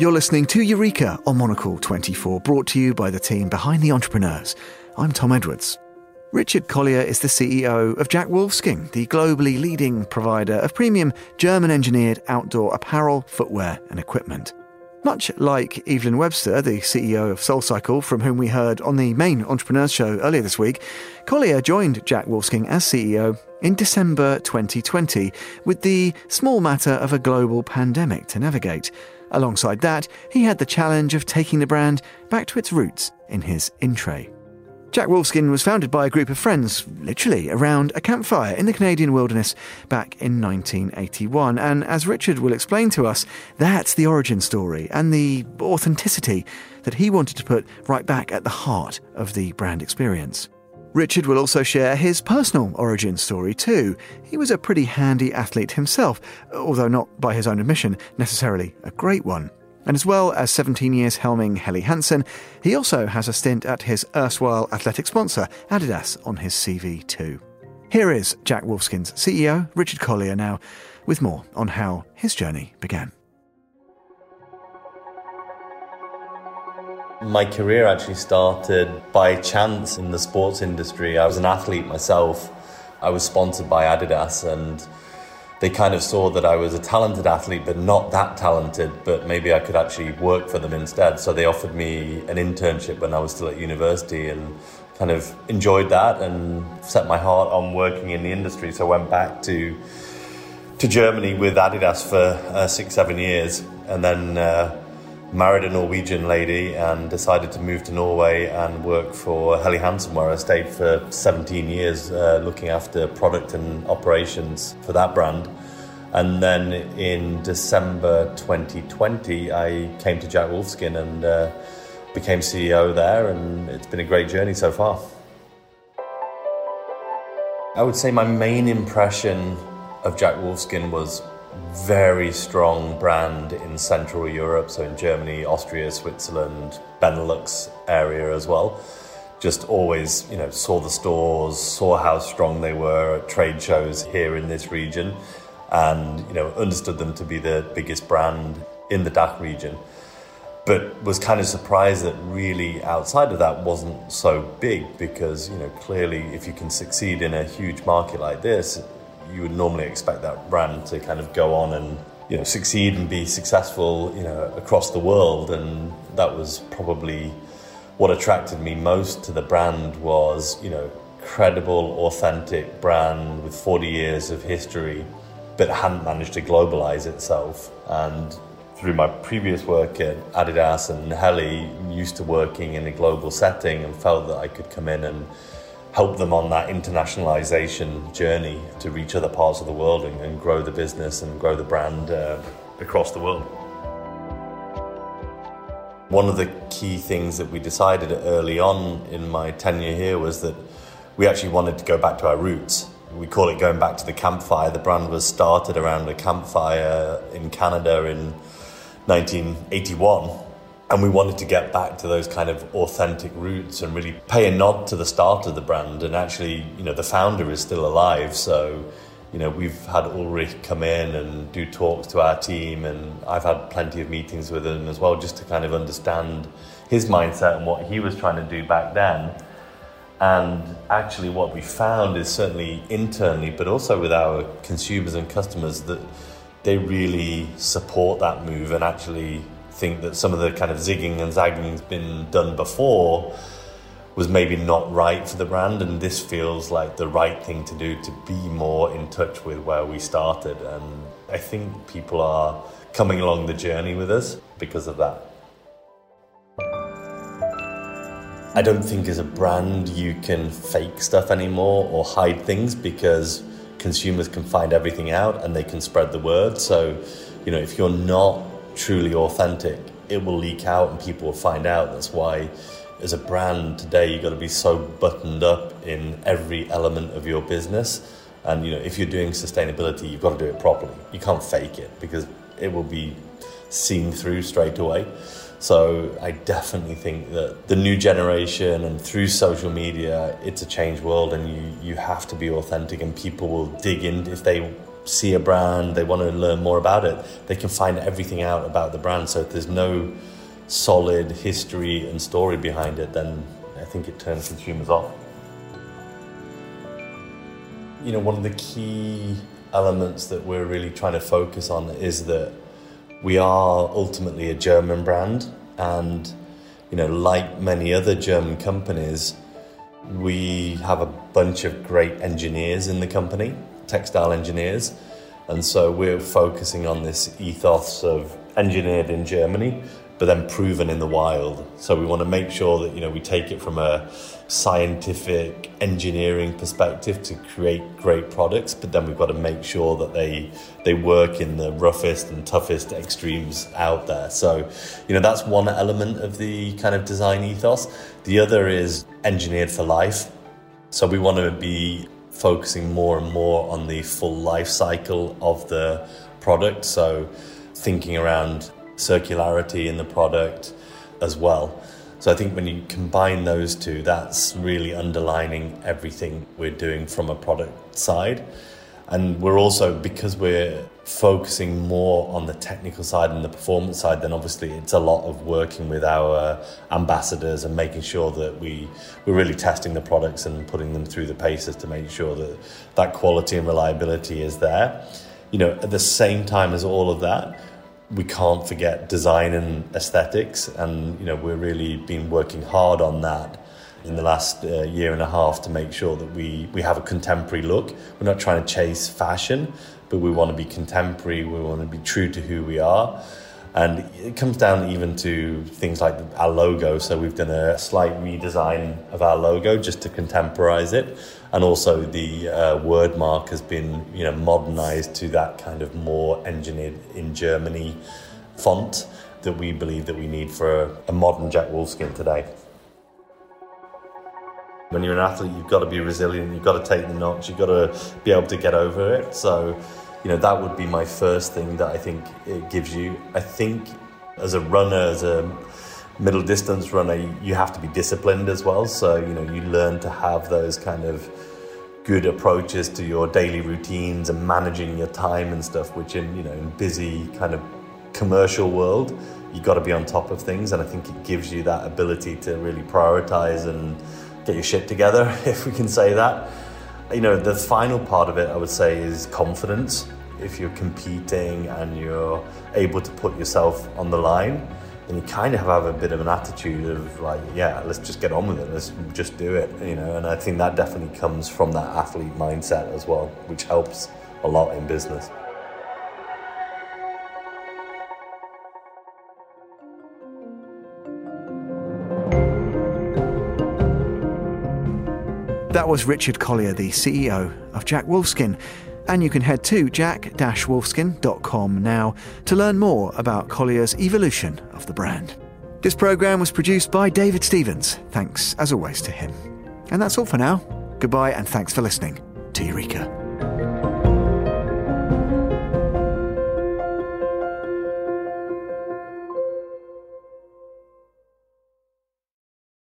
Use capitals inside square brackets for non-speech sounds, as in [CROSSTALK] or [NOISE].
You're listening to Eureka on Monocle 24, brought to you by the team behind the entrepreneurs. I'm Tom Edwards. Richard Collier is the CEO of Jack Wolfskin, the globally leading provider of premium German engineered outdoor apparel, footwear, and equipment. Much like Evelyn Webster, the CEO of SoulCycle, from whom we heard on the main Entrepreneurs Show earlier this week, Collier joined Jack Wolfskin as CEO in December 2020 with the small matter of a global pandemic to navigate. Alongside that, he had the challenge of taking the brand back to its roots in his in. Jack Wolfskin was founded by a group of friends, literally around a campfire in the Canadian wilderness back in 1981. And as Richard will explain to us, that's the origin story and the authenticity that he wanted to put right back at the heart of the brand experience. Richard will also share his personal origin story too. He was a pretty handy athlete himself, although not by his own admission necessarily a great one. And as well as 17 years helming Helly Hansen, he also has a stint at his erstwhile athletic sponsor, Adidas, on his CV too. Here is Jack Wolfskin's CEO, Richard Collier, now, with more on how his journey began. My career actually started by chance in the sports industry. I was an athlete myself. I was sponsored by Adidas and they kind of saw that I was a talented athlete, but not that talented, but maybe I could actually work for them instead. So they offered me an internship when I was still at university and kind of enjoyed that and set my heart on working in the industry. So I went back to to Germany with Adidas for uh, six, seven years, and then uh, married a Norwegian lady and decided to move to Norway and work for Helly Hansen, where I stayed for 17 years uh, looking after product and operations for that brand. And then in December 2020, I came to Jack Wolfskin and uh, became CEO there, and it's been a great journey so far. I would say my main impression of Jack Wolfskin was very strong brand in Central Europe, so in Germany, Austria, Switzerland, Benelux area as well. Just always, you know, saw the stores, saw how strong they were at trade shows here in this region, and you know, understood them to be the biggest brand in the DACH region. But was kind of surprised that really outside of that wasn't so big because, you know, clearly if you can succeed in a huge market like this, you would normally expect that brand to kind of go on and you know succeed and be successful you know across the world. And that was probably what attracted me most to the brand was you know credible authentic brand with 40 years of history but hadn't managed to globalize itself. And through my previous work at Adidas and Helly used to working in a global setting and felt that I could come in and help them on that internationalization journey to reach other parts of the world and, and grow the business and grow the brand uh, across the world. One of the key things that we decided early on in my tenure here was that we actually wanted to go back to our roots. We call it going back to the campfire. The brand was started around a campfire in Canada in 1981 and we wanted to get back to those kind of authentic roots and really pay a nod to the start of the brand. And actually, you know, the founder is still alive. So, you know, we've had Ulrich come in and do talks to our team. And I've had plenty of meetings with him as well, just to kind of understand his mindset and what he was trying to do back then. And actually, what we found is certainly internally, but also with our consumers and customers, that they really support that move and actually think that some of the kind of zigging and zagging has been done before was maybe not right for the brand and this feels like the right thing to do to be more in touch with where we started and I think people are coming along the journey with us because of that. I don't think as a brand you can fake stuff anymore or hide things because consumers can find everything out and they can spread the word. So, you know, if you're not truly authentic, it will leak out and people will find out. That's why, as a brand today, you've got to be so buttoned up in every element of your business. And you know, if you're doing sustainability, you've got to do it properly. You can't fake it because it will be seen through straight away. So I definitely think that the new generation and through social media, it's a changed world, and you you have to be authentic, and people will dig in if they see a brand, they want to learn more about it, they can find everything out about the brand. So if there's no solid history and story behind it, then I think it turns consumers off. You know, one of the key elements that we're really trying to focus on is that we are ultimately a German brand, and you know, like many other German companies, we have a bunch of great engineers in the company, textile engineers, and so we're focusing on this ethos of engineered in Germany, but then proven in the wild. So we want to make sure that you know we take it from a scientific engineering perspective to create great products, but then we've got to make sure that they they work in the roughest and toughest extremes out there. So, you know, that's one element of the kind of design ethos. The other is engineered for life. So we want to be focusing more and more on the full life cycle of the product. So thinking around circularity in the product as well. So I think when you combine those two, that's really underlining everything we're doing from a product side. And we're also, because we're focusing more on the technical side and the performance side, then obviously it's a lot of working with our ambassadors and making sure that we, we're really testing the products and putting them through the paces to make sure that that quality and reliability is there. You know, at the same time as all of that, we can't forget design and aesthetics, and you know we're really been working hard on that in the last uh, year and a half to make sure that we we have a contemporary look. We're not trying to chase fashion, but we want to be contemporary. We want to be true to who we are. And it comes down even to things like our logo. So we've done a slight redesign of our logo just to contemporize it, and also the uh, word mark has been you know modernized to that kind of more engineered in Germany font that we believe that we need for a, a modern Jack Wolfskin today. When you're an athlete, you've got to be resilient. You've got to take the knocks. You've got to be able to get over it. So you know that would be my first thing that I think it gives you. I think as a runner, as a middle distance runner, you have to be disciplined as well. So you know you learn to have those kind of good approaches to your daily routines and managing your time and stuff. Which in you know in busy kind of commercial world, you've got to be on top of things, and I think it gives you that ability to really prioritize and get your shit together, [LAUGHS] if we can say that. You know, the final part of it, I would say, is confidence. If you're competing and you're able to put yourself on the line, then you kind of have a bit of an attitude of like, yeah, let's just get on with it. Let's just do it, you know. And I think that definitely comes from that athlete mindset as well, which helps a lot in business. That was Richard Collier, the CEO of Jack Wolfskin. And you can head to jack-wolfskin.com now to learn more about Collier's evolution of the brand. This programme was produced by David Stevens. Thanks, as always, to him. And that's all for now. Goodbye and thanks for listening to Eureka.